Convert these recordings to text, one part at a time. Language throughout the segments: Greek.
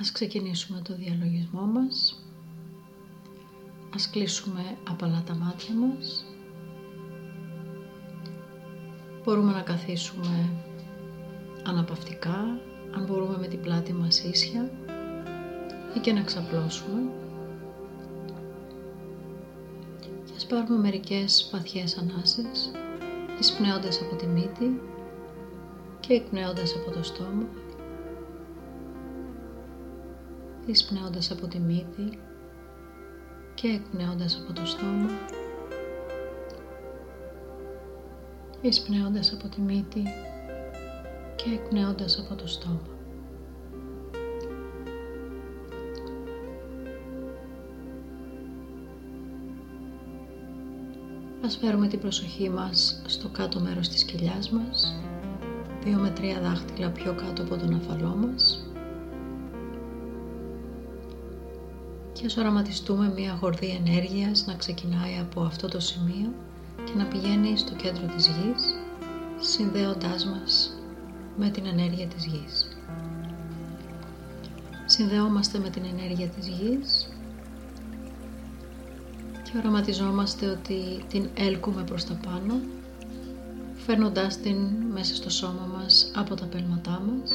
Ας ξεκινήσουμε το διαλογισμό μας. Ας κλείσουμε απαλά τα μάτια μας. Μπορούμε να καθίσουμε αναπαυτικά, αν μπορούμε με την πλάτη μας ίσια ή και να ξαπλώσουμε. Και ας πάρουμε μερικές παθιές ανάσες, εισπνέοντας από τη μύτη και εκπνέοντας από το στόμα εισπνέοντας από τη μύτη και εκπνέοντας από το στόμα εισπνέοντας από τη μύτη και εκπνέοντας από το στόμα. Ας φέρουμε την προσοχή μας στο κάτω μέρος της κοιλιάς μας, δύο με τρία δάχτυλα πιο κάτω από τον αφαλό μας και ας οραματιστούμε μια γορδή ενέργειας να ξεκινάει από αυτό το σημείο και να πηγαίνει στο κέντρο της γης συνδέοντάς μας με την ενέργεια της γης. Συνδεόμαστε με την ενέργεια της γης και οραματιζόμαστε ότι την έλκουμε προς τα πάνω φέρνοντάς την μέσα στο σώμα μας από τα πέλματά μας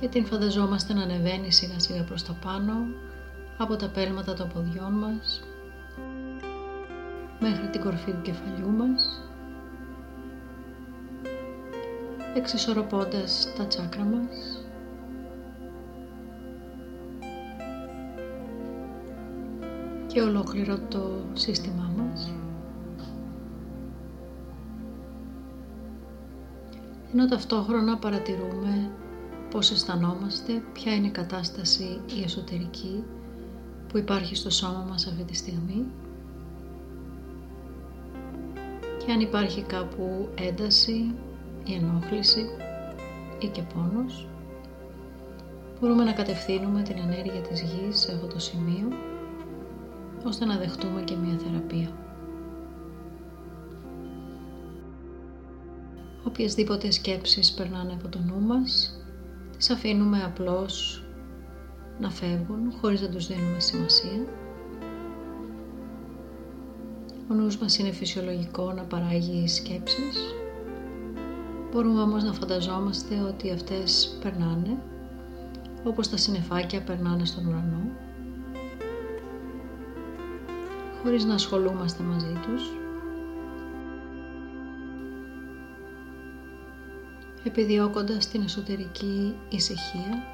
και την φανταζόμαστε να ανεβαίνει σιγά σιγά προς τα πάνω από τα πέλματα των ποδιών μας μέχρι την κορφή του κεφαλιού μας εξισορροπώντας τα τσάκρα μας. Και ολόκληρο το σύστημά μας. Ενώ ταυτόχρονα παρατηρούμε πώς αισθανόμαστε, ποια είναι η κατάσταση η εσωτερική που υπάρχει στο σώμα μας αυτή τη στιγμή και αν υπάρχει κάπου ένταση ή ενόχληση ή και πόνος μπορούμε να κατευθύνουμε την ενέργεια της γης σε αυτό το σημείο ώστε να δεχτούμε και μια θεραπεία. Οποιασδήποτε σκέψεις περνάνε από το νου μας τις αφήνουμε απλώς να φεύγουν χωρίς να τους δίνουμε σημασία. Ο νους μας είναι φυσιολογικό να παράγει σκέψεις. Μπορούμε όμως να φανταζόμαστε ότι αυτές περνάνε όπως τα συνεφάκια περνάνε στον ουρανό χωρίς να ασχολούμαστε μαζί τους επιδιώκοντας την εσωτερική ησυχία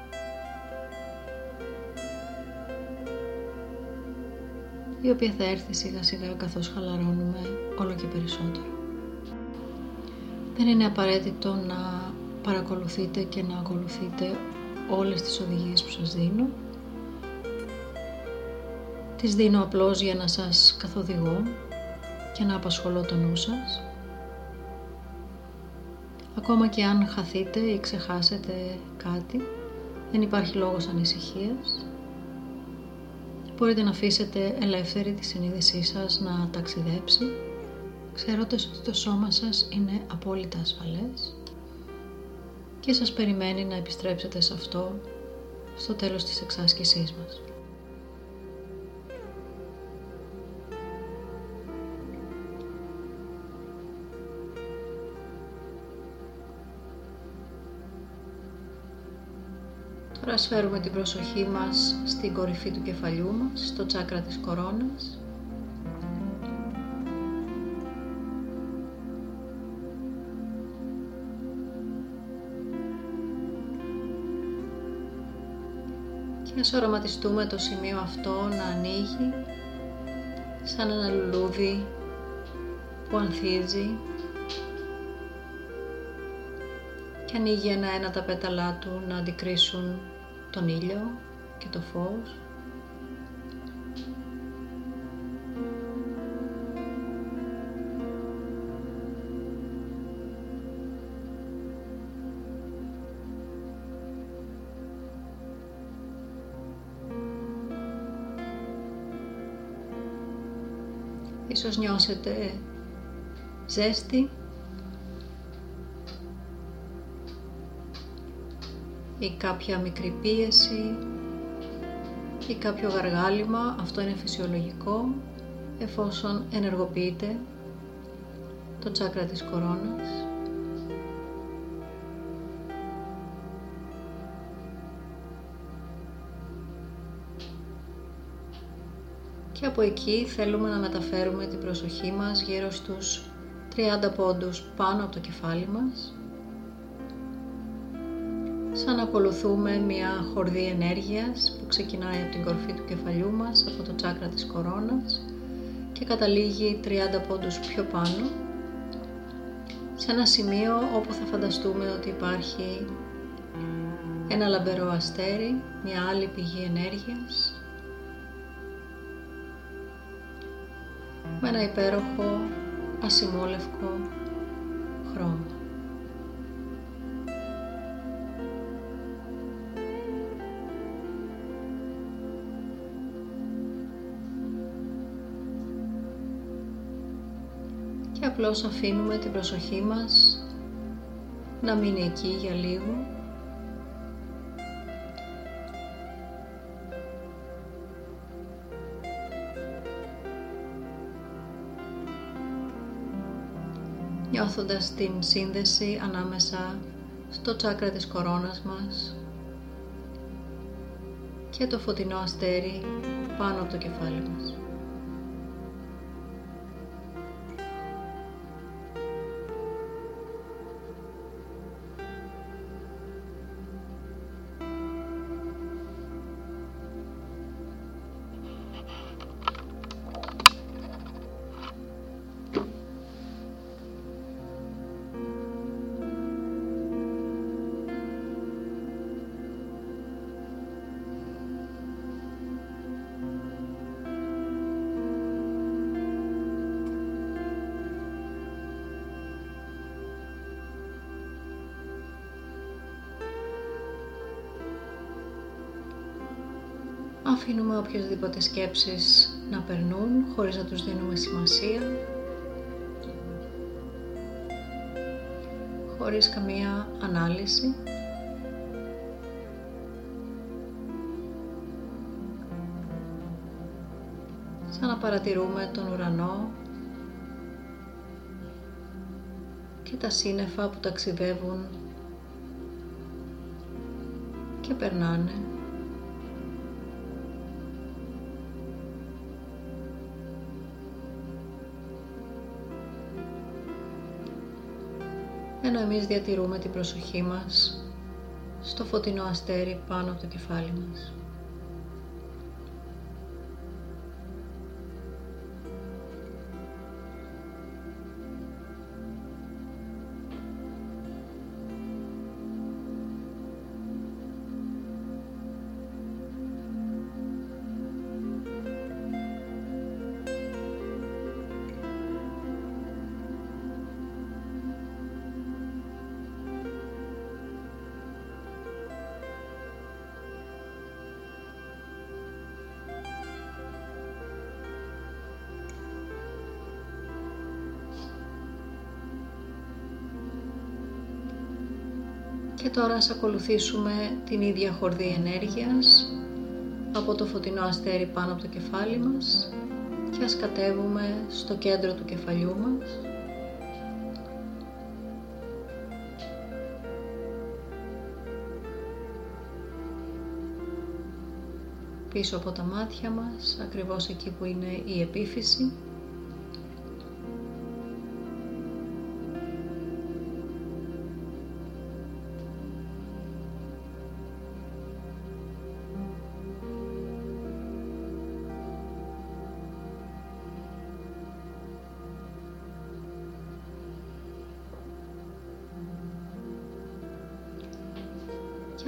η οποία θα έρθει σιγά σιγά καθώς χαλαρώνουμε όλο και περισσότερο. Δεν είναι απαραίτητο να παρακολουθείτε και να ακολουθείτε όλες τις οδηγίες που σας δίνω. Τις δίνω απλώς για να σας καθοδηγώ και να απασχολώ το νου σας Ακόμα και αν χαθείτε ή ξεχάσετε κάτι, δεν υπάρχει λόγος ανησυχίας. Μπορείτε να αφήσετε ελεύθερη τη συνείδησή σας να ταξιδέψει, ξέροντας ότι το σώμα σας είναι απόλυτα ασφαλές και σας περιμένει να επιστρέψετε σε αυτό στο τέλος της εξάσκησής μας. Τώρα φέρουμε την προσοχή μας στην κορυφή του κεφαλιού μας, στο τσάκρα της κορώνας. Και ας οραματιστούμε το σημείο αυτό να ανοίγει σαν ένα λουλούδι που ανθίζει και ανοίγει ένα-ένα τα πέταλά του να αντικρίσουν τον ήλιο και το φως. Ίσως νιώσετε ζέστη ή κάποια μικρή πίεση ή κάποιο γαργάλιμα, αυτό είναι φυσιολογικό εφόσον ενεργοποιείται το τσάκρα της κορώνας. Και από εκεί θέλουμε να μεταφέρουμε την προσοχή μας γύρω στους 30 πόντους πάνω από το κεφάλι μας σαν να ακολουθούμε μια χορδή ενέργειας που ξεκινάει από την κορφή του κεφαλιού μας, από το τσάκρα της κορώνας και καταλήγει 30 πόντους πιο πάνω σε ένα σημείο όπου θα φανταστούμε ότι υπάρχει ένα λαμπερό αστέρι, μια άλλη πηγή ενέργειας με ένα υπέροχο ασημόλευκο απλώς αφήνουμε την προσοχή μας να μείνει εκεί για λίγο νιώθοντας την σύνδεση ανάμεσα στο τσάκρα της κορώνας μας και το φωτεινό αστέρι πάνω από το κεφάλι μας. Αφήνουμε οποιασδήποτε σκέψεις να περνούν χωρίς να τους δίνουμε σημασία. Χωρίς καμία ανάλυση. Σαν να παρατηρούμε τον ουρανό και τα σύννεφα που ταξιδεύουν και περνάνε. Ενώ εμείς διατηρούμε την προσοχή μας στο φωτεινό αστέρι πάνω από το κεφάλι μας. Και τώρα ας ακολουθήσουμε την ίδια χορδή ενέργειας από το φωτεινό αστέρι πάνω από το κεφάλι μας και ας κατέβουμε στο κέντρο του κεφαλιού μας. Πίσω από τα μάτια μας, ακριβώς εκεί που είναι η επίφυση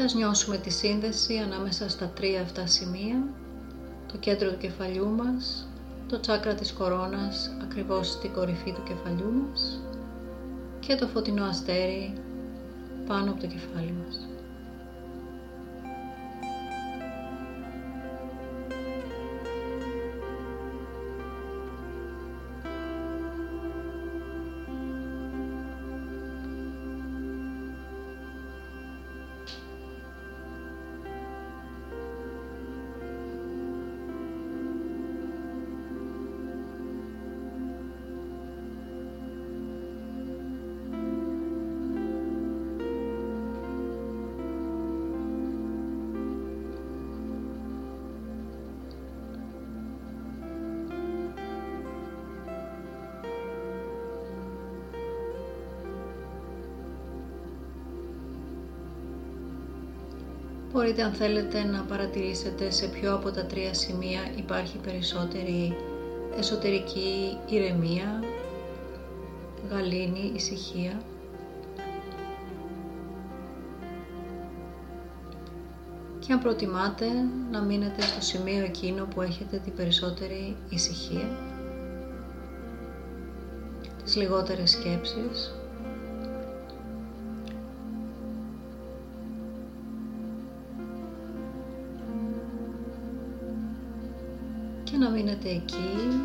ας νιώσουμε τη σύνδεση ανάμεσα στα τρία αυτά σημεία, το κέντρο του κεφαλιού μας, το τσάκρα της κορώνας ακριβώς στην κορυφή του κεφαλιού μας και το φωτεινό αστέρι πάνω από το κεφάλι μας. Μπορείτε αν θέλετε να παρατηρήσετε σε ποιο από τα τρία σημεία υπάρχει περισσότερη εσωτερική ηρεμία, γαλήνη, ησυχία. Και αν προτιμάτε να μείνετε στο σημείο εκείνο που έχετε την περισσότερη ησυχία, τις λιγότερες σκέψεις, και να μείνετε εκεί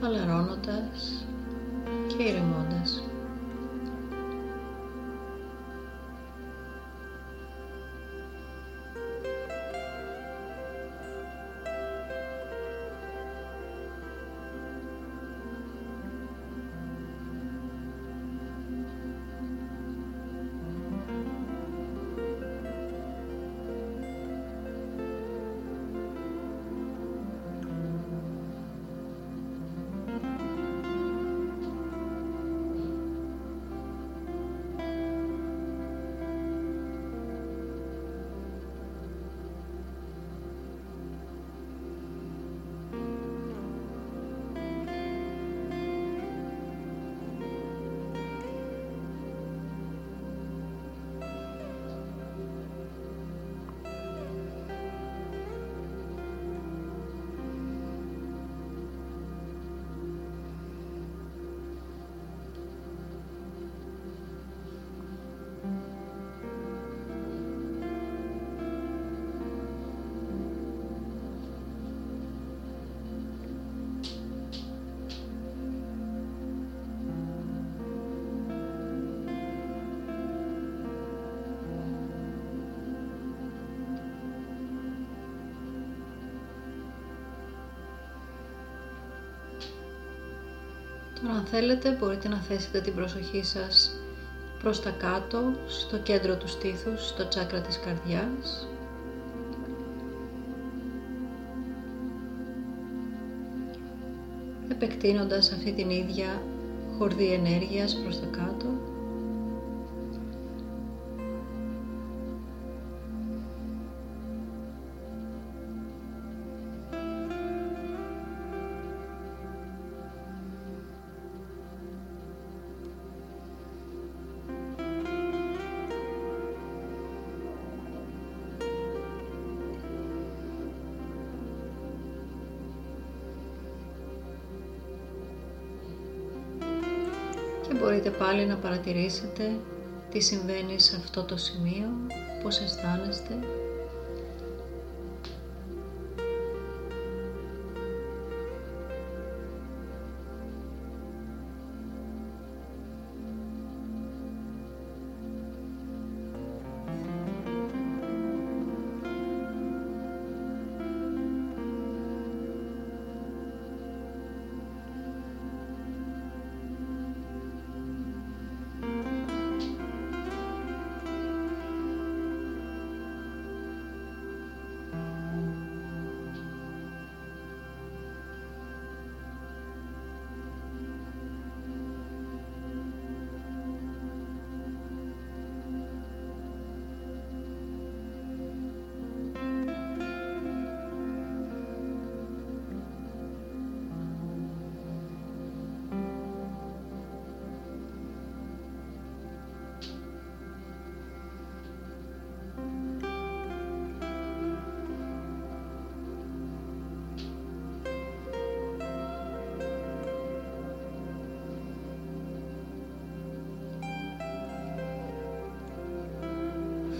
χαλαρώνοντας και ηρεμώντας. Τώρα αν θέλετε μπορείτε να θέσετε την προσοχή σας προς τα κάτω, στο κέντρο του στήθους, στο τσάκρα της καρδιάς. Επεκτείνοντας αυτή την ίδια χορδή ενέργειας προς τα κάτω. Πάλι να παρατηρήσετε τι συμβαίνει σε αυτό το σημείο, πώς αισθάνεστε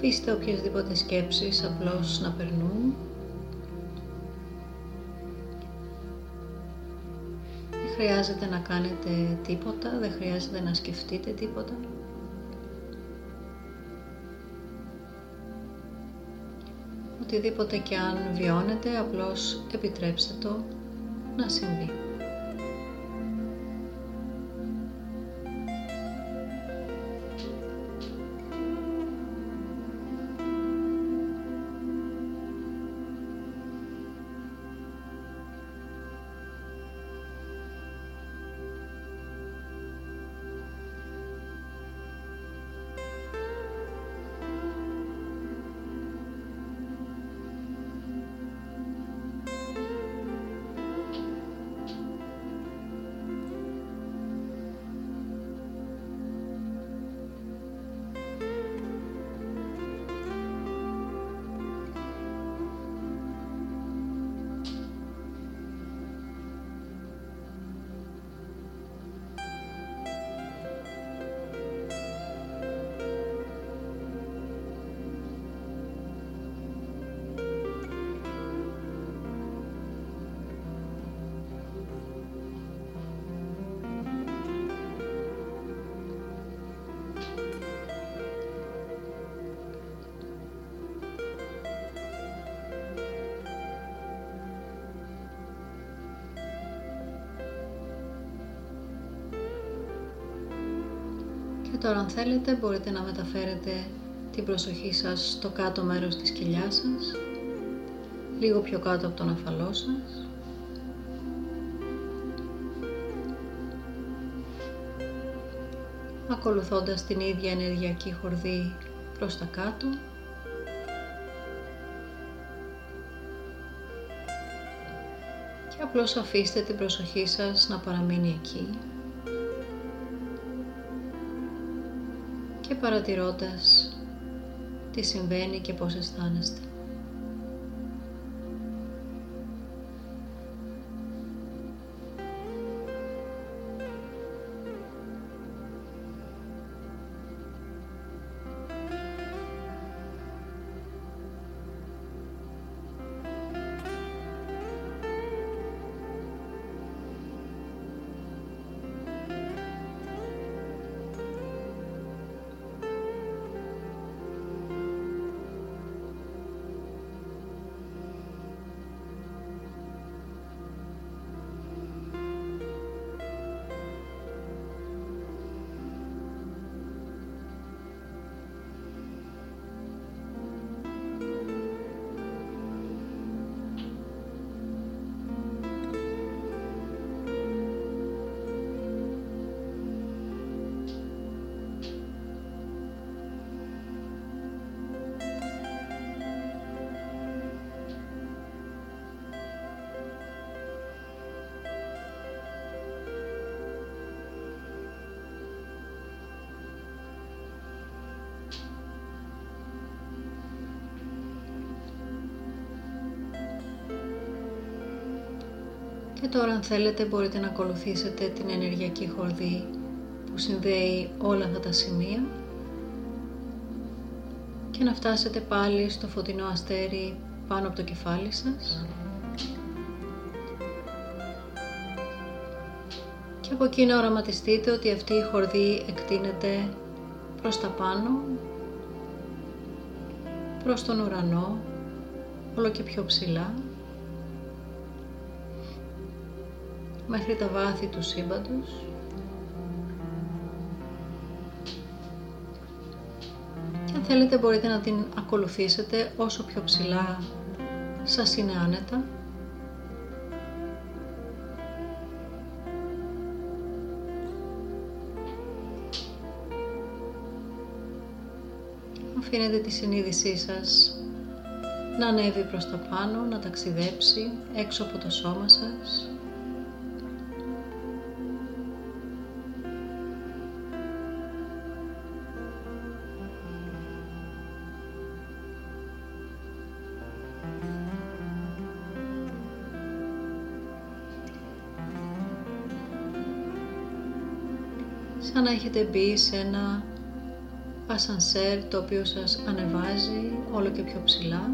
Αφήστε οποιασδήποτε σκέψεις απλώς να περνούν. Δεν χρειάζεται να κάνετε τίποτα, δεν χρειάζεται να σκεφτείτε τίποτα. Οτιδήποτε και αν βιώνετε, απλώς επιτρέψτε το να συμβεί. Τώρα αν θέλετε μπορείτε να μεταφέρετε την προσοχή σας στο κάτω μέρος της κοιλιάς σας, λίγο πιο κάτω από τον αφαλό σας. ακολουθώντας την ίδια ενεργειακή χορδή προς τα κάτω και απλώς αφήστε την προσοχή σας να παραμείνει εκεί και παρατηρώντας τι συμβαίνει και πώς αισθάνεστε. Και τώρα αν θέλετε μπορείτε να ακολουθήσετε την ενεργειακή χορδή που συνδέει όλα αυτά τα σημεία και να φτάσετε πάλι στο φωτεινό αστέρι πάνω από το κεφάλι σας. Και από εκεί να οραματιστείτε ότι αυτή η χορδή εκτείνεται προς τα πάνω προς τον ουρανό όλο και πιο ψηλά μέχρι τα βάθη του σύμπαντος. Και αν θέλετε μπορείτε να την ακολουθήσετε όσο πιο ψηλά σας είναι άνετα. Αφήνετε τη συνείδησή σας να ανέβει προς τα πάνω, να ταξιδέψει έξω από το σώμα σας σαν να έχετε μπει σε ένα ασανσέρ το οποίο σας ανεβάζει όλο και πιο ψηλά.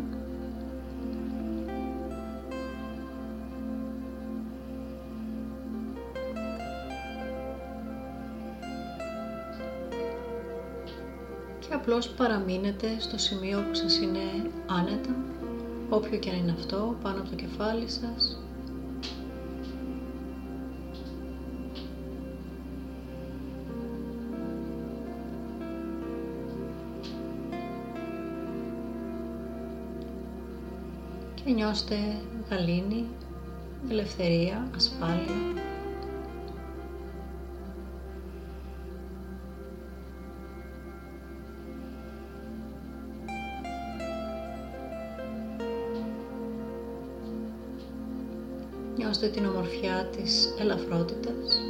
Και απλώς παραμείνετε στο σημείο που σας είναι άνετα όποιο και αν είναι αυτό πάνω από το κεφάλι σας και νιώστε γαλήνη, ελευθερία, ασφάλεια. Νιώστε την ομορφιά της ελαφρότητας.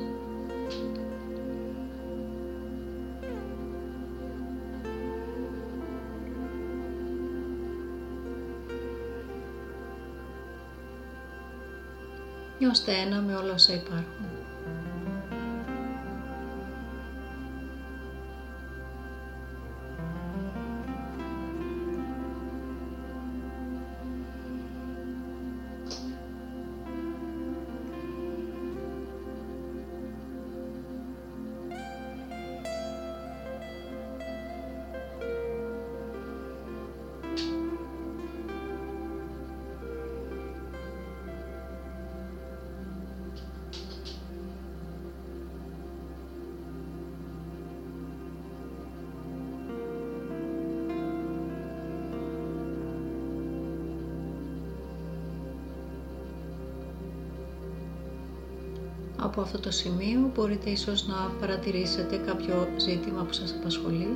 Νιώστε ένα με όλα όσα υπάρχουν. Από αυτό το σημείο μπορείτε ίσως να παρατηρήσετε κάποιο ζήτημα που σας απασχολεί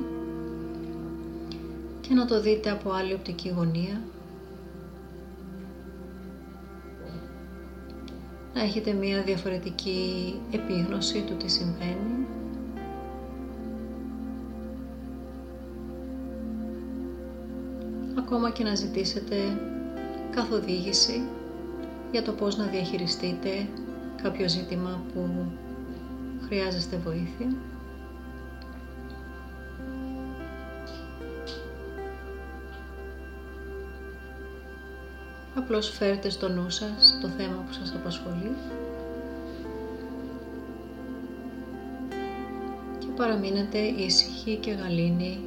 και να το δείτε από άλλη οπτική γωνία. Να έχετε μία διαφορετική επίγνωση του τι συμβαίνει. Ακόμα και να ζητήσετε καθοδήγηση για το πώς να διαχειριστείτε κάποιο ζήτημα που χρειάζεστε βοήθεια. Απλώς φέρτε στο νου σας το θέμα που σας απασχολεί και παραμείνετε ήσυχοι και γαλήνοι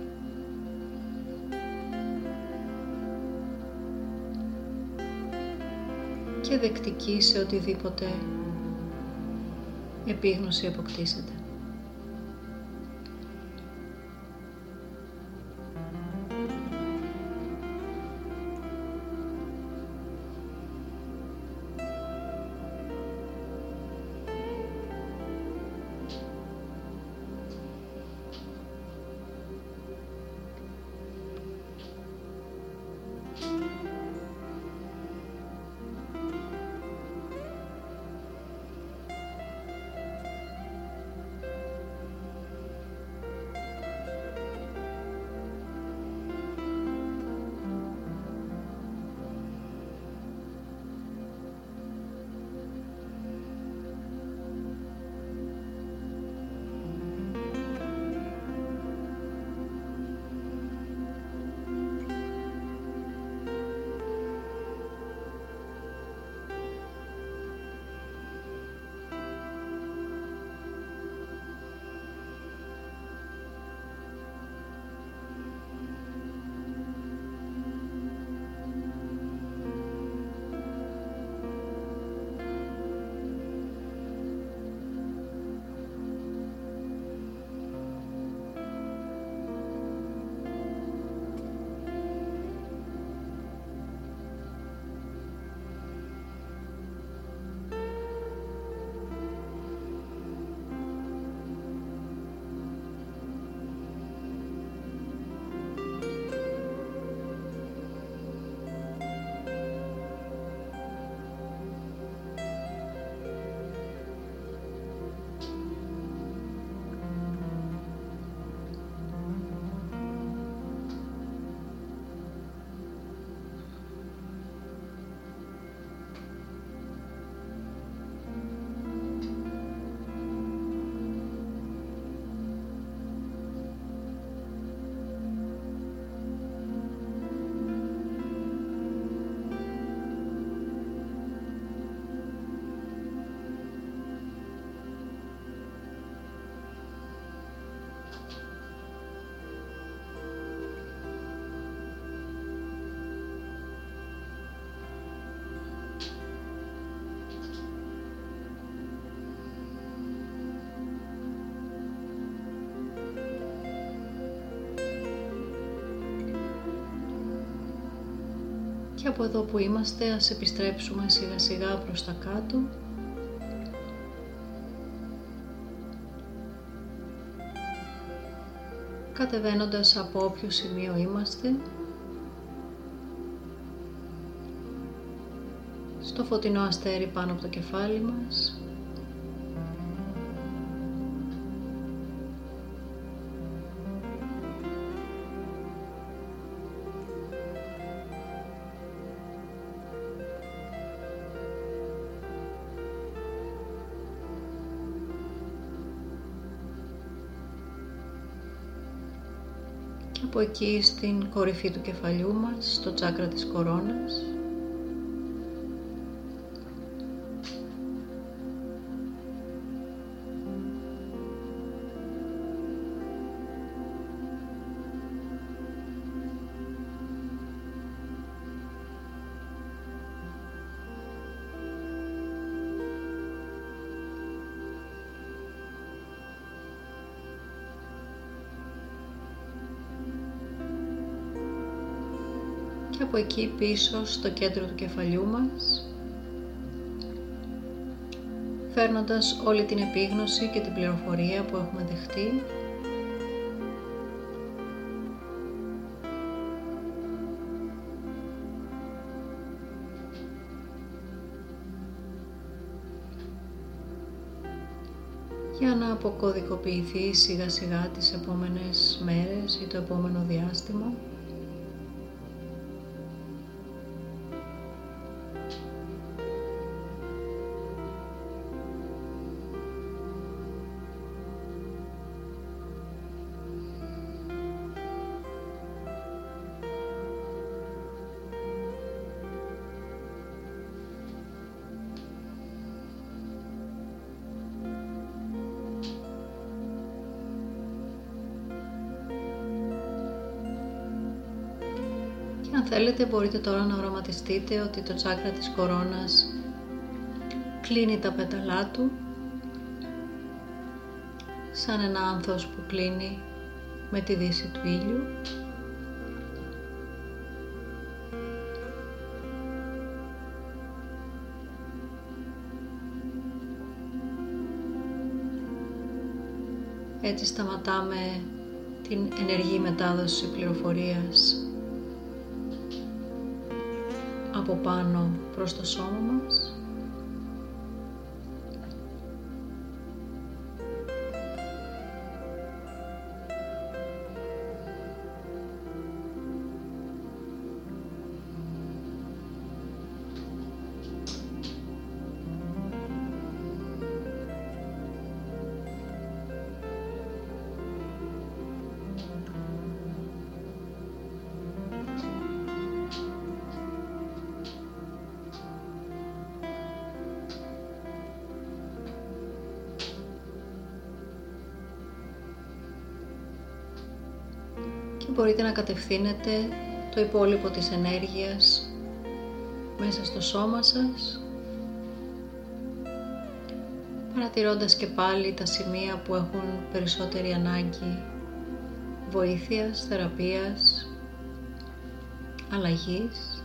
και δεκτικοί σε οτιδήποτε επίγνωση αποκτήσετε. Και από εδώ που είμαστε ας επιστρέψουμε σιγά σιγά προς τα κάτω. Κατεβαίνοντας από όποιο σημείο είμαστε. Στο φωτεινό αστέρι πάνω από το κεφάλι μας. Από εκεί στην κορυφή του κεφαλιού μας, στο τσάκρα της κορώνας. Και από εκεί πίσω στο κέντρο του κεφαλιού μας φέρνοντας όλη την επίγνωση και την πληροφορία που έχουμε δεχτεί για να αποκωδικοποιηθεί σιγά σιγά τις επόμενες μέρες ή το επόμενο διάστημα. Θέλετε μπορείτε τώρα να οραματιστείτε ότι το τσάκρα της κορώνας κλείνει τα πέταλά του σαν ένα άνθος που κλείνει με τη δύση του ήλιου. Έτσι σταματάμε την ενεργή μετάδοση πληροφορίας από πάνω προς το σώμα μας. Μπορείτε να κατευθύνετε το υπόλοιπο της ενέργειας μέσα στο σώμα σας παρατηρώντας και πάλι τα σημεία που έχουν περισσότερη ανάγκη βοήθειας, θεραπείας, αλλαγής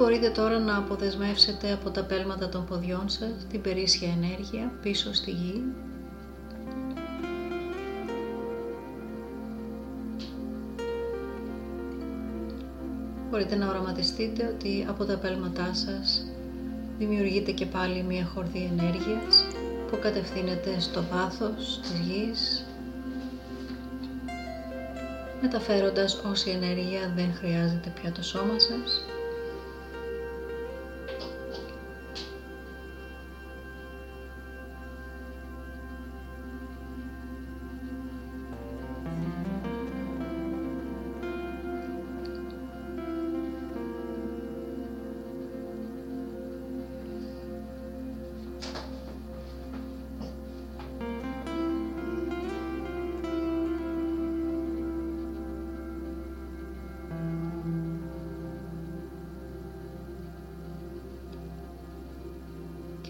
μπορείτε τώρα να αποδεσμεύσετε από τα πέλματα των ποδιών σας την περίσσια ενέργεια πίσω στη γη. Μπορείτε να οραματιστείτε ότι από τα πέλματά σας δημιουργείται και πάλι μια χορδή ενέργειας που κατευθύνεται στο βάθος της γης μεταφέροντας όση ενέργεια δεν χρειάζεται πια το σώμα σας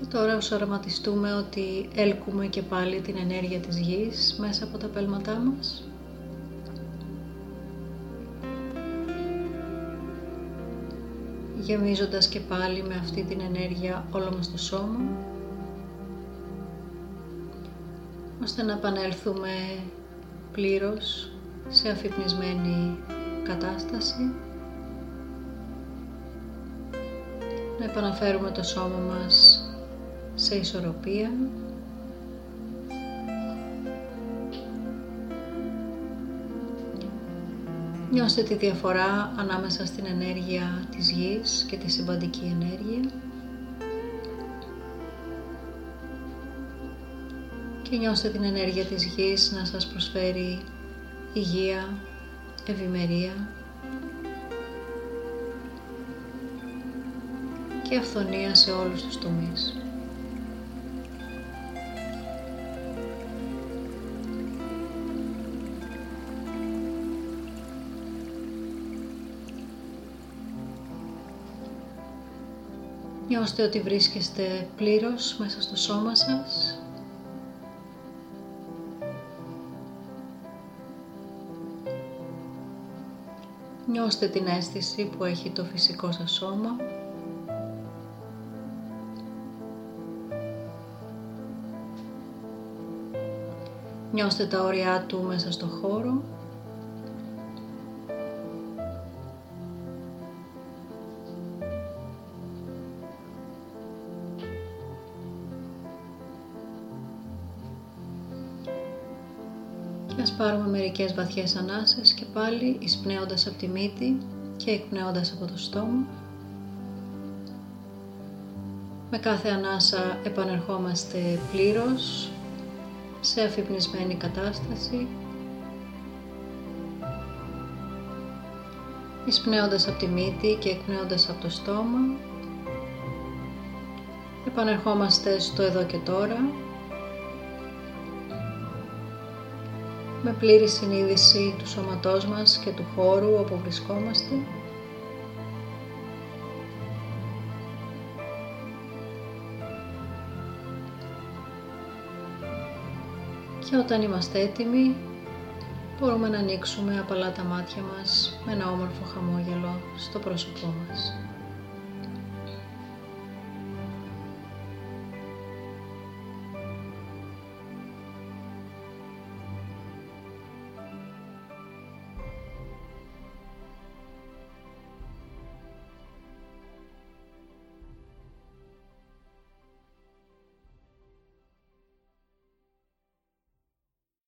Τώρα ως οραματιστούμε ότι έλκουμε και πάλι την ενέργεια της γης μέσα από τα πέλματά μας. Γεμίζοντας και πάλι με αυτή την ενέργεια όλο μας το σώμα. ώστε να επανέλθουμε πλήρως σε αφυπνισμένη κατάσταση. Να επαναφέρουμε το σώμα μας σε ισορροπία Νιώστε τη διαφορά ανάμεσα στην ενέργεια της γης και τη συμπαντική ενέργεια. Και νιώστε την ενέργεια της γης να σας προσφέρει υγεία, ευημερία και αυθονία σε όλους τους τομείς. Νιώστε ότι βρίσκεστε πλήρως μέσα στο σώμα σας. Νιώστε την αίσθηση που έχει το φυσικό σας σώμα. Νιώστε τα όρια του μέσα στο χώρο. Πάρουμε μερικές βαθιές ανάσες και πάλι εισπνέοντας από τη μύτη και εκπνέοντας από το στόμα. Με κάθε ανάσα επανερχόμαστε πλήρως σε αφυπνισμένη κατάσταση. Εισπνέοντας από τη μύτη και εκπνέοντας από το στόμα. Επανερχόμαστε στο εδώ και τώρα με πλήρη συνείδηση του σώματός μας και του χώρου όπου βρισκόμαστε. Και όταν είμαστε έτοιμοι, μπορούμε να ανοίξουμε απαλά τα μάτια μας με ένα όμορφο χαμόγελο στο πρόσωπό μας.